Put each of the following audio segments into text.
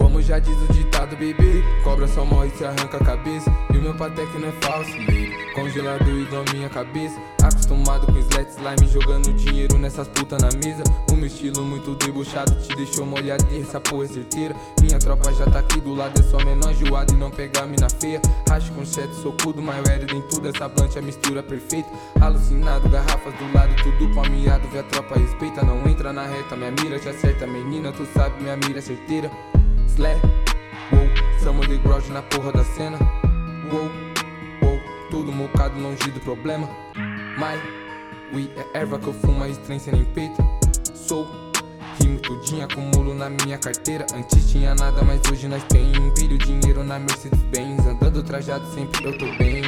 Como já diz o ditado, bebê Cobra só morre se arranca a cabeça. E o meu patek não é falso, lady Congelado igual minha cabeça. Acostumado com slat slime Jogando dinheiro nessas putas na mesa. O meu estilo muito debochado Te deixou molhado e essa porra é certeira. Minha tropa já tá aqui do lado É só menor enjoado e não pegar mina feia. Racho com chat, socudo, maior em tudo Essa blancha é mistura perfeita. Alucinado, garrafas do lado Tudo palmeado, vê a tropa respeita. Não entra na reta, minha mira te acerta Menina, tu sabe, minha mira é certeira Slay, wow, Samo de garage na porra da cena. Wow, wow, tudo mocado longe do problema. My, we é erva que eu fumo, estranha nem peito Sou, rimo tudinho, acumulo na minha carteira. Antes tinha nada, mas hoje nós tem Empilho dinheiro na Mercedes Benz Andando trajado sempre eu tô bem.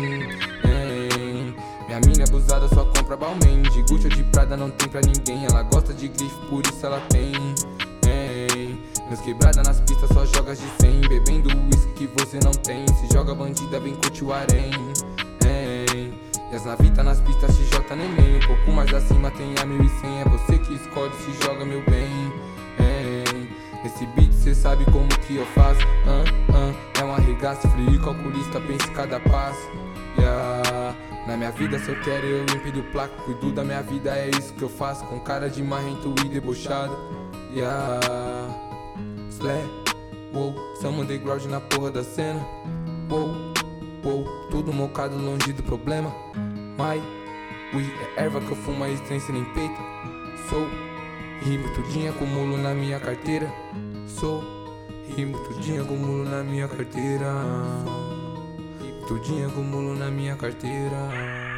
Minha mina abusada só compra Balmain. De Gucci ou de Prada não tem pra ninguém. Ela gosta de grife, por isso ela tem hein. Meus quebrada nas pistas só jogas de 100 Bebendo uísque que você não tem. Se joga bandida, vem curte o harém. E as navitas nas pistas XJ neném Um pouco mais acima tem a 1100 É você que escolhe se joga meu bem. Esse beat cê sabe como que eu faço. Uh, uh, É um arregaço frio e calculista, pense cada passo. Yeah. Na minha vida se eu quero eu impido placa Cuido da minha vida, é isso que eu faço. Com cara de marrento e debochado. Yeah some underground na porra da cena. Wow, wow, tudo mocado longe do problema. My, we é erva que eu fumo, a estranha nem peito Sou, rimo tudinho, acumulo na minha carteira. Sou, rimo tudinho, acumulo na minha carteira. Tudinho acumulo na minha carteira